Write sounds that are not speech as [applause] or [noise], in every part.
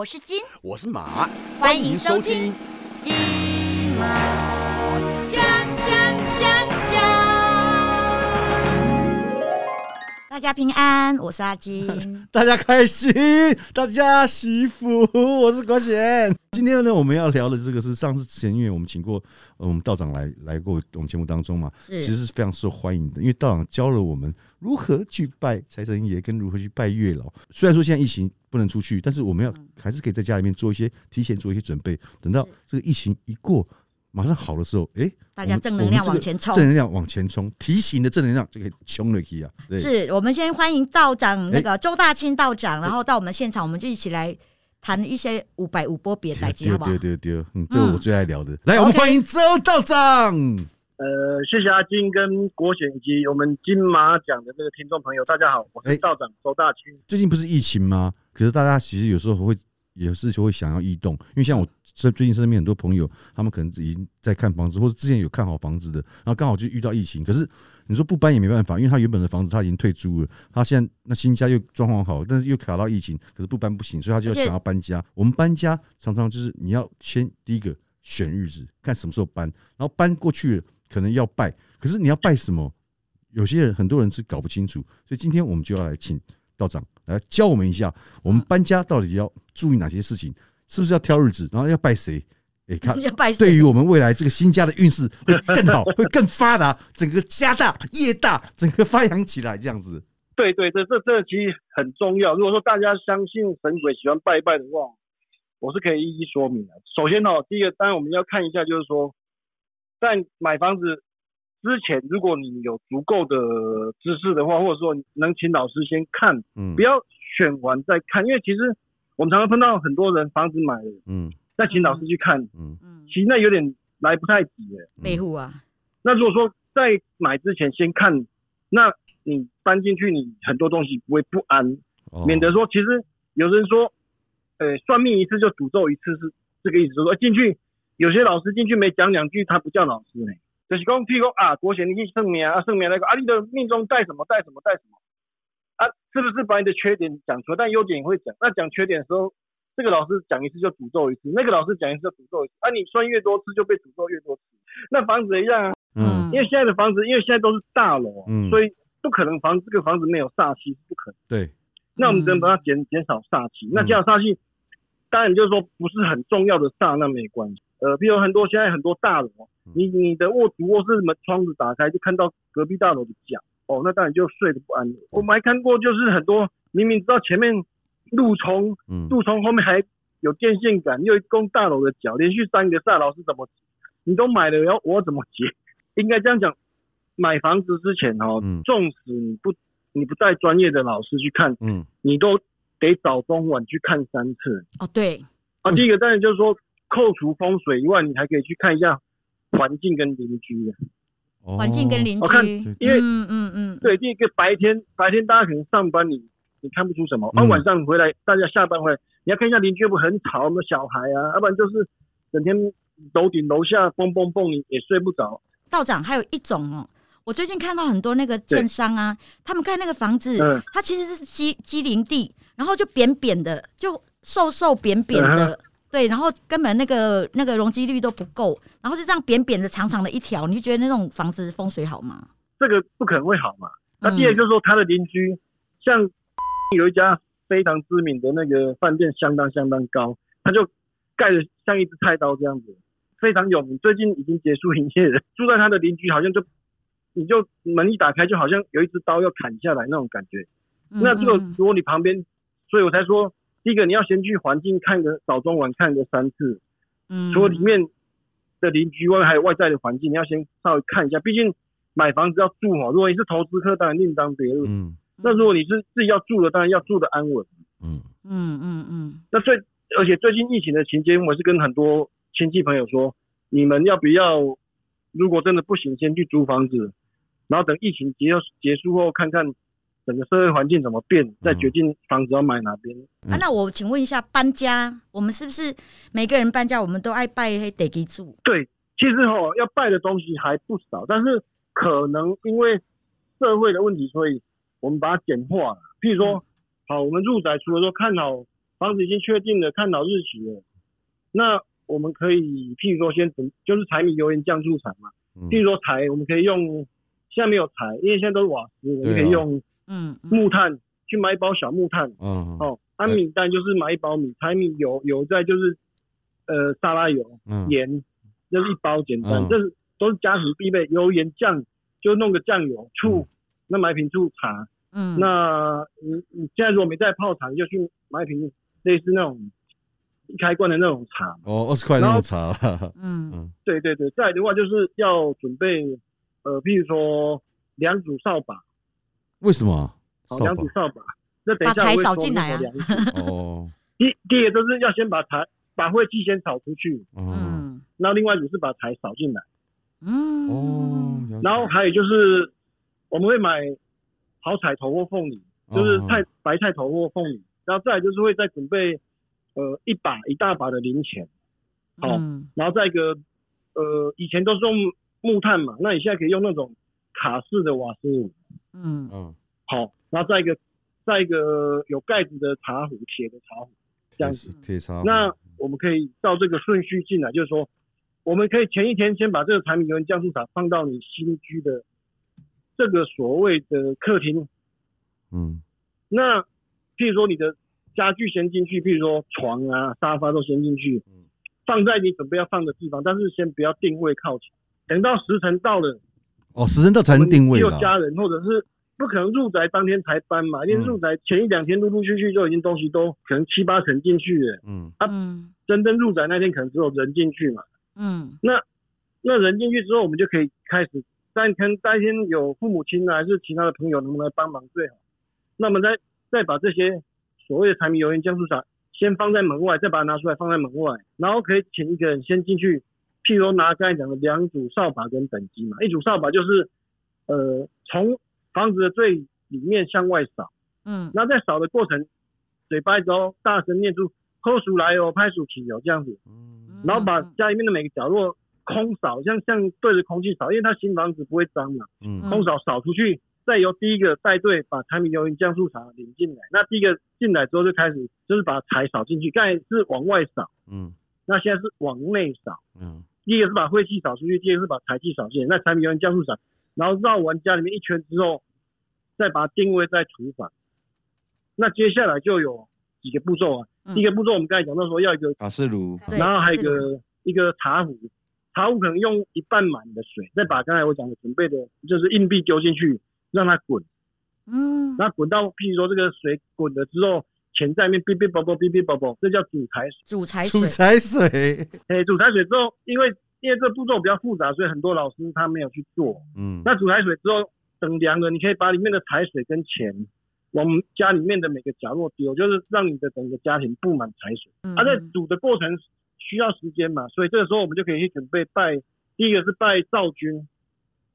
我是金，我是马，欢迎收听。金马大家平安，我是阿金。[laughs] 大家开心，大家幸福。我是国贤。今天呢，我们要聊的这个是上次前因为我们请过呃我们道长来来过我们节目当中嘛，其实是非常受欢迎的，因为道长教了我们如何去拜财神爷，跟如何去拜月老。虽然说现在疫情不能出去，但是我们要还是可以在家里面做一些提前做一些准备，等到这个疫情一过。马上好的时候，哎、大家正能量往前冲正能量往前冲，提醒的正能量就可以冲了去啊！是我们先欢迎道长那个周大清道长，然后到我们现场，我们就一起来谈一些五百五波别的代际，好不好对？对对对，嗯，这是我嗯最爱聊的。来，我们欢迎周道长。呃，谢谢阿金跟国选以及我们金马奖的这个听众朋友，大家好，我哎是道长周大清。最近不是疫情吗？可是大家其实有时候会也是会想要异动，因为像我这最近身边很多朋友，他们可能已经在看房子，或者之前有看好房子的，然后刚好就遇到疫情。可是你说不搬也没办法，因为他原本的房子他已经退租了，他现在那新家又装潢好，但是又卡到疫情，可是不搬不行，所以他就要想要搬家。我们搬家常常就是你要先第一个选日子，看什么时候搬，然后搬过去了可能要拜，可是你要拜什么？有些人很多人是搞不清楚，所以今天我们就要来请道长来教我们一下，我们搬家到底要注意哪些事情，是不是要挑日子，然后要拜谁？哎、看 [laughs] 要拜对于我们未来这个新家的运势会更好，[laughs] 会更发达，整个家大业大，整个发扬起来，这样子。对对，这这这其实很重要。如果说大家相信神鬼，喜欢拜拜的话，我是可以一一说明的。首先哦，第一个当然我们要看一下，就是说，在买房子之前，如果你有足够的知识的话，或者说能请老师先看，嗯。不要选完再看，因为其实我们常常碰到很多人房子买了，嗯。再请老师去看，嗯。嗯，其实那有点来不太及了。内户啊，那如果说在买之前先看，那你搬进去，你很多东西不会不安，哦。免得说其实有人说，呃，算命一次就诅咒一次是这个意思，就是说进去有些老师进去没讲两句，他不叫老师呢。就是讲，譬如说啊，国贤你去圣命啊，圣命那个啊，你的命中带什么带什么带什么啊，是不是把你的缺点讲出来？但优点也会讲。那讲缺点的时候，这个老师讲一次就诅咒一次，那个老师讲一次就诅咒一次。啊，你算越多次就被诅咒越多次。那房子一样啊，嗯因为现在的房子，因为现在都是大楼啊，嗯所以不可能房这个房子没有煞气是不可能。对那我们只能把它减减少煞气。那减少煞气，当然就是说不是很重要的煞，那没关系。呃，比如很多现在很多大楼，你你的卧主卧室门窗子打开就看到隔壁大楼的脚，哦，那当然就睡得不安。我们还看过，就是很多明明知道前面路冲，嗯路冲后面还有电线杆，又一栋大楼的脚，连续三个大楼是怎么？你都买了，然后我怎么结？[laughs] 应该这样讲，买房子之前哦，嗯纵使你不你不带专业的老师去看，嗯你都得早中晚去看三次。哦对，啊，第一个当然就是说，扣除风水以外，你还可以去看一下环境跟邻居的。哦。环境跟邻我看居，因为嗯嗯嗯，对，第一个白天白天大家可能上班你你看不出什么，那嗯晚上回来大家下班回来，你要看一下邻居会不会很吵，有没有小孩啊，要不然就是整天楼顶楼下蹦蹦蹦，你也睡不着。道长还有一种哦。我最近看到很多那个建商啊，他们盖那个房子，嗯。它其实是基基林地，然后就扁扁的，就瘦瘦扁扁嗯的，对，然后根本那个那个容积率都不够，然后就这样扁扁的、长长的一条，你就觉得那种房子风水好吗？这个不可能会好嘛。那嗯第二就是说，他的邻居像有一家非常知名的那个饭店，相当相当高，他就盖的像一只菜刀这样子，非常有名。最近已经结束营业了，住在他的邻居好像就你就门一打开，就好像有一只刀要砍下来那种感觉。嗯那这个嗯如果你旁边，所以我才说，第一个你要先去环境看个早中晚看个三次，嗯除了里面的邻居外面还有外在的环境，你要先稍微看一下。毕竟买房子要住哦，如果你是投资客，当然另当别论。嗯那如果你是自己要住的，当然要住的安稳。嗯嗯嗯嗯，那最而且最近疫情的期间，我是跟很多亲戚朋友说，你们要不要？如果真的不行，先去租房子，然后等疫情结结束后，看看整个社会环境怎么变，再决定房子要买哪边。啊，那我请问一下，搬家，我们是不是每个人搬家，我们都爱拜黑得给住？对，其实哦，要拜的东西还不少，但是可能因为社会的问题，所以我们把它简化了。譬如说，好，我们入宅除了说看好房子已经确定了，看好日期了，那我们可以譬如说先准就是柴米油盐酱醋茶嘛，嗯譬如说柴我们可以用，现在没有柴，因为现在都是瓦斯，我们可以用嗯嗯。木炭去买一包小木炭，嗯哦，安米蛋就是买一包米，柴米油油在就是呃沙拉油，嗯。盐就是一包简单，嗯。这是都是家庭必备，油盐酱就弄个酱油，醋嗯，那买一瓶醋茶，嗯，那你你现在如果没在泡茶，你就去买一瓶类似那种一开罐的那种茶。哦，二十块那种茶，哈哈嗯。嗯。对对对，再来的话就是要准备呃，譬如说两组扫把，为什么？啊？好，扫两组扫把。那等一把柴下我会说扫进来啊。那个两组。哦，第第一个就是要先把柴把晦气先扫出去，嗯嗯然后另外一组是把柴扫进来，嗯。哦，然后还有就是我们会买好彩头或凤梨，就是哦菜白菜头或凤梨，然后再来就是会再准备呃一把一大把的零钱，好嗯。然后再一个呃以前都是用木炭嘛，那你现在可以用那种卡式的瓦斯炉，嗯嗯，好，然后再一个再一个有盖子的茶壶，铁的茶壶，这样子。铁茶壶，那我们可以照这个顺序进来，就是说，我们可以前一天先把这个柴米油盐酱醋茶放到你新居的这个所谓的客厅。嗯那譬如说你的家具先进去，譬如说床啊、沙发都先进去嗯，放在你准备要放的地方，但是先不要定位靠墙。等到时辰到了，哦，时辰到才能定位只有，家人或者是不可能入宅当天才搬嘛，因为嗯入宅前一两天陆陆续续就已经东西都可能七八成进去了，嗯。啊真正入宅那天可能只有人进去嘛。嗯。那那人进去之后，我们就可以开始，但可能当天有父母亲啊，还是其他的朋友能不能来帮忙最好。那么再再把这些所谓的柴米油盐酱醋茶先放在门外，再把它拿出来放在门外，然后可以请一个人先进去，譬如拿刚才讲的两组扫把跟等级嘛，一组扫把就是呃从房子的最里面向外扫，嗯。那在扫的过程，嘴巴一直大声念出“喝鼠来哦，拍鼠起哦”这样子。嗯。然后把家里面的每个角落空扫，像像对着空气扫，因为它新房子不会脏嘛，嗯。空扫扫出去，再由第一个带队把柴米油盐酱醋茶领进来。那第一个进来之后就开始就是把柴扫进去，刚才是往外扫，嗯。那现在是往内扫。嗯第一个是把晦气扫出去，第二个是把财气扫进来。那柴米油盐酱醋茶，然后绕完家里面一圈之后，再把它定位在厨房。那接下来就有几个步骤啊。嗯第一个步骤我们刚才讲到说要一个卡式炉，然后还有一个一个茶壶，茶壶可能用一半满的水，再把刚才我讲的准备的，就是硬币丢进去，让它滚，嗯那滚到譬如说这个水滚了之后，钱在里面哔哔啵啵哔哔啵啵，这叫煮柴水。煮柴水煮柴水，哎，煮柴水之后，因为因为这个步骤比较复杂，所以很多老师他没有去做。嗯那煮柴水之后，等凉了，你可以把里面的柴水跟钱往家里面的每个角落丢，就是让你的整个家庭布满柴水。嗯啊，在煮的过程需要时间嘛，所以这个时候我们就可以去准备拜，第一个是拜灶君，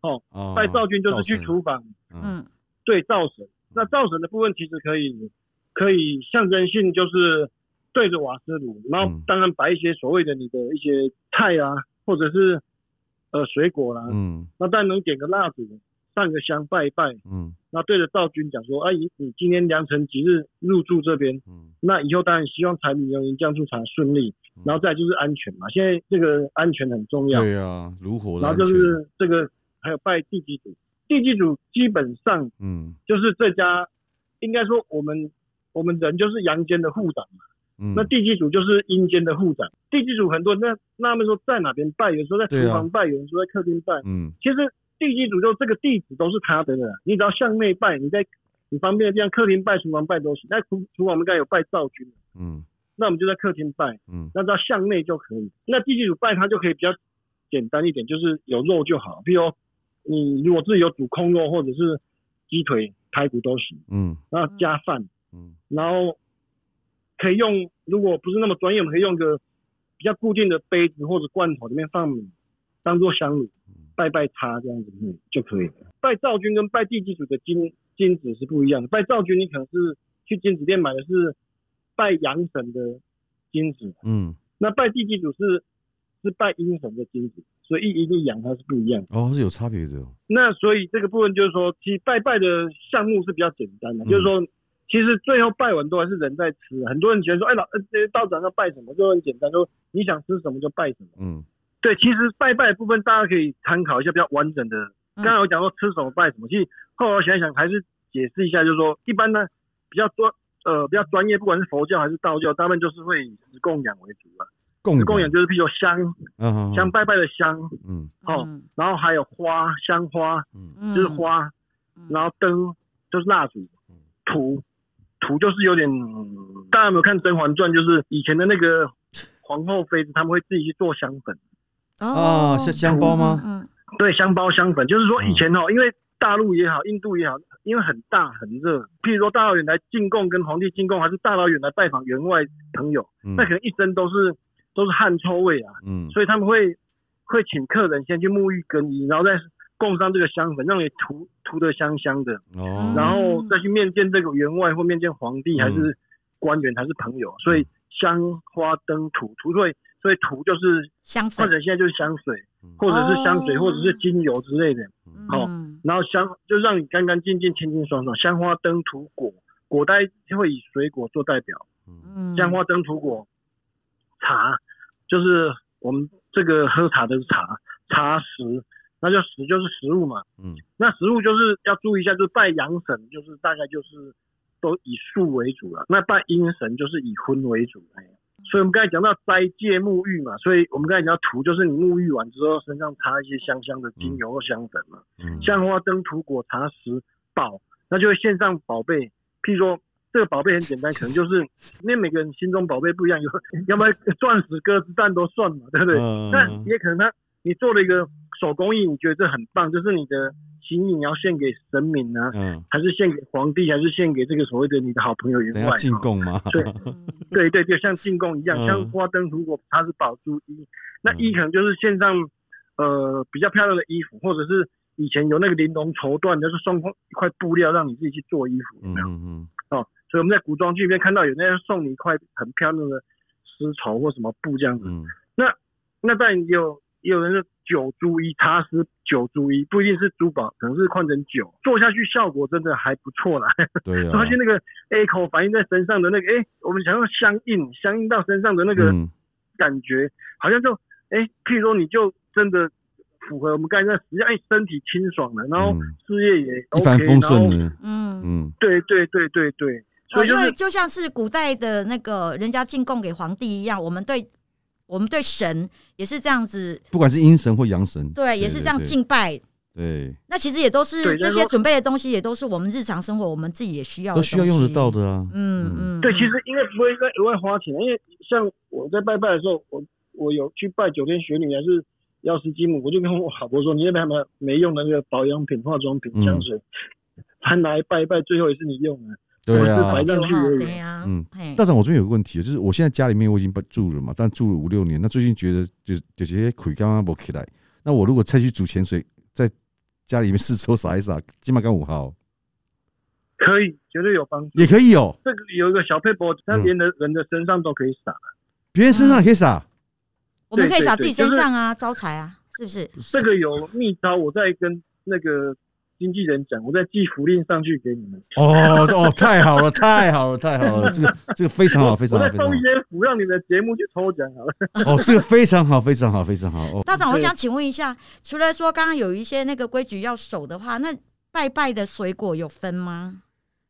哦，哦拜灶君就是去厨房嗯嗯对灶神。那灶神的部分其实可以可以象征性就是对着瓦斯炉，然后嗯。当然摆一些所谓的你的一些菜啊，或者是呃水果啦，嗯。那当然能点个蜡烛，上个香拜一拜，嗯。那对着灶君讲说，阿姨你今天良辰吉日入住这边，嗯。那以后当然希望柴米油盐酱醋茶顺利，然后再就是安全嘛，现在这个安全很重要，对啊，炉火的然后就是这个还有拜地基主，地基主基本上嗯。就是这家，应该说我们我们人就是阳间的护长嘛，嗯。那地基主就是阴间的护长，地基主很多人在纳闷说在哪边拜，有时候在厨房拜，有人说在客厅拜，嗯。其实地基主就这个地址都是他的了，你只要向内拜，你在你方便的地方，客厅拜、厨房拜都行。那厨厨房我们刚才有拜灶君，嗯。那我们就在客厅拜，嗯。那到向内就可以。那地基主拜他就可以比较简单一点，就是有肉就好。比如你如果自己有煮空肉或者是鸡腿、排骨都行，嗯。然后加饭，嗯然后可以用，如果不是那么专业，我们可以用个比较固定的杯子或者罐头里面放米，当做香炉，拜拜叉这样子嗯就可以。了。拜灶君跟拜地基主的金金子是不一样的，拜灶君你可能是去金子店买的是拜阳神的金子，嗯，那拜地基主是是拜阴神的金子，所以一阴一阳它是不一样的。哦是有差别的哦，那所以这个部分就是说，其实拜拜的项目是比较简单的，嗯。就是说其实最后拜完都还是人在吃。很多人觉得说，哎老呃这道长要拜什么，就很简单，说你想吃什么就拜什么。嗯。对，其实拜拜的部分大家可以参考一下比较完整的。嗯。刚才我讲说吃什么拜什么，其实后来我想一想还是解释一下，就是说一般呢比较专呃比较专业，不管是佛教还是道教，大部分就是会以食供养为主啊。供养。就是譬如说香嗯香拜拜的香，嗯。哦嗯。然后还有花香花嗯。嗯。就是花，然后灯就是蜡烛，土土就是有点，大家有没有看《甄嬛传》？就是以前的那个皇后妃子，他们会自己去做香粉，哦，是香包吗？嗯对，香包香粉，就是说嗯以前哦，因为大陆也好，印度也好，因为很大很热，譬如说大老远来进贡跟皇帝进贡，还是大老远来拜访员外朋友，嗯那可能一身都是都是汗臭味啊，嗯。所以他们会会请客人先去沐浴更衣，然后再供上这个香粉，让你涂涂的香香的。哦，然后再去面见这个员外或面见皇帝，嗯。还是官员，还是朋友，所以香花灯土涂，所以所以土就是香粉。或者现在就是香水嗯，或者是香水，哦。或者是精油之类的，好嗯然后香就让你干干净净、清清爽爽。香花灯土果，果代会以水果做代表，嗯。香花灯土果，茶就是我们这个喝茶的是茶，茶食，那就食就是食物嘛。嗯那食物就是要注意一下，就是拜阳神，就是大概就是都以素为主了。那拜阴神就是以荤为主。哎，所以我们刚才讲到斋戒沐浴嘛，所以我们刚才讲到涂，就是你沐浴完之后身上擦一些香香的精油或香粉嘛。嗯香花灯、土果、茶食、宝，那就会献上宝贝。譬如说，这个宝贝很简单，[laughs] 可能就是因为每个人心中宝贝不一样，有 [laughs] 要么钻石、鸽子蛋都算嘛，对不对？嗯那也可能他你做了一个手工艺，你觉得这很棒，就是你的心意你要献给神明啊，嗯，还是献给皇帝，还是献给这个所谓的你的好朋友员外？进哦贡吗？对。嗯对对对，像进贡一样，嗯。像花灯如果它是宝珠衣，那嗯。衣可能就是献上呃比较漂亮的衣服，或者是以前有那个玲珑绸缎，就是送一块布料让你自己去做衣服，有嗯没有？嗯哦，所以我们在古装剧里面看到有那些送你一块很漂亮的丝绸或什么布这样子，嗯。那当然有也有人是九珠一，茶丝九珠一，不一定是珠宝，可能是换成酒，做下去效果真的还不错啦。对啊，发现那个 A 口反映在身上的那个，哎、我们想要相应相应到身上的那个嗯。感觉，好像就哎、譬如说你就真的符合我们刚才那实际上，哎、身体清爽了，然后嗯。事业也一帆风顺嗯。嗯。对对对对对，所哦，以就是因为就像是古代的那个人家进贡给皇帝一样，我们对我们对神也是这样子，不管是阴神或阳神，对，也是这样敬拜。对，那其实也都是这些准备的东西，也都是我们日常生活我们自己也需要的都需要用得到。的啊，嗯嗯，对，嗯其实因为不会再额外花钱，因为像我在拜拜的时候，我我有去拜九天玄女还是药师金母，我就跟我老婆说，你那边还有没用的那个保养品、化妆品、嗯香水，还拿来拜一拜，最后也是你用的。对啊摆，上去而已对呀，嗯嘿道长，我这边有个问题，就是我现在家里面我已经不住了嘛，但住了五六年，那最近觉得就有些腿刚刚不起来，那我如果再去煮潜水，在家里面四周撒一撒，金马干五号可以，绝对有帮助。也可以哦，这个有一个小配博，嗯在别人的人的身上都可以撒。别人身上也可以撒，我们可以撒自己身上啊，招财啊，是不是？这个有秘招，我在跟那个经纪人讲，我再寄福令上去给你们。哦哦，太好了，太好了，太好了，这个这个非常好，非常好，我再非常送一些福让你们的节目去抽奖好了。哦，这个非常好，非常好，非常好哦，大长，我想请问一下，除了说刚刚有一些那个规矩要守的话，那拜拜的水果有分吗？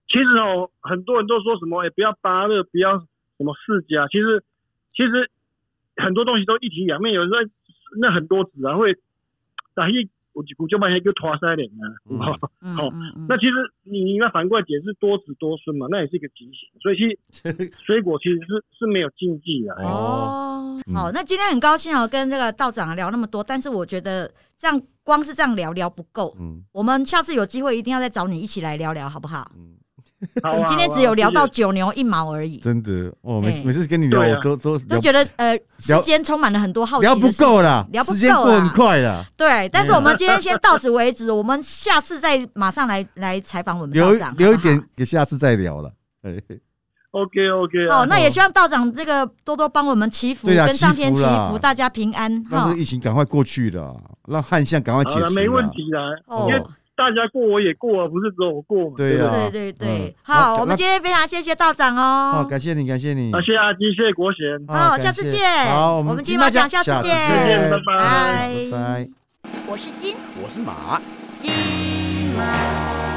其实哦，很多人都说什么，哎、不要芭乐，不要什么释迦。其实，其实很多东西都一体两面。有时候那很多籽啊，会打一我我就把一个拖塞脸啊。嗯哦嗯好嗯嗯，那其实你你应该反过来解释多子多孙嘛，那也是一个吉祥。所以其实 [laughs] 水果其实是是没有禁忌的。哎哦，嗯好，那今天很高兴哦，跟这个道长聊那么多，但是我觉得这样光是这样聊聊不够，嗯我们下次有机会一定要再找你一起来聊聊，好不好？嗯，我们今天只有聊到九牛一毛而已，真的哦，每哎每次跟你聊，啊我都都都觉得呃时间充满了很多好奇聊不够啦，聊不时间过很。快啦，[laughs] 对，但是我们今天先到此为止，我们下次再马上来来采访我们留道长，留一好不好点给下次再聊了。哎 OK OK 好，啊。那也希望道长这个多多帮我们祈福，跟上天祈祈福啦福，大家平安哈让这个。疫情赶快过去了，让旱象赶快解除啦没问。题啦。哦因为大家过我也过啊，不是只有我过嘛。对呀、对对？对嗯，好，那我们今天非常谢谢道长哦。好，哦。感谢你，感谢你。啊，。谢谢阿基，谢谢国贤，好下次见。好，我我们们金马奖下下次见。再见拜拜。拜。拜拜。我是金。我是马。金马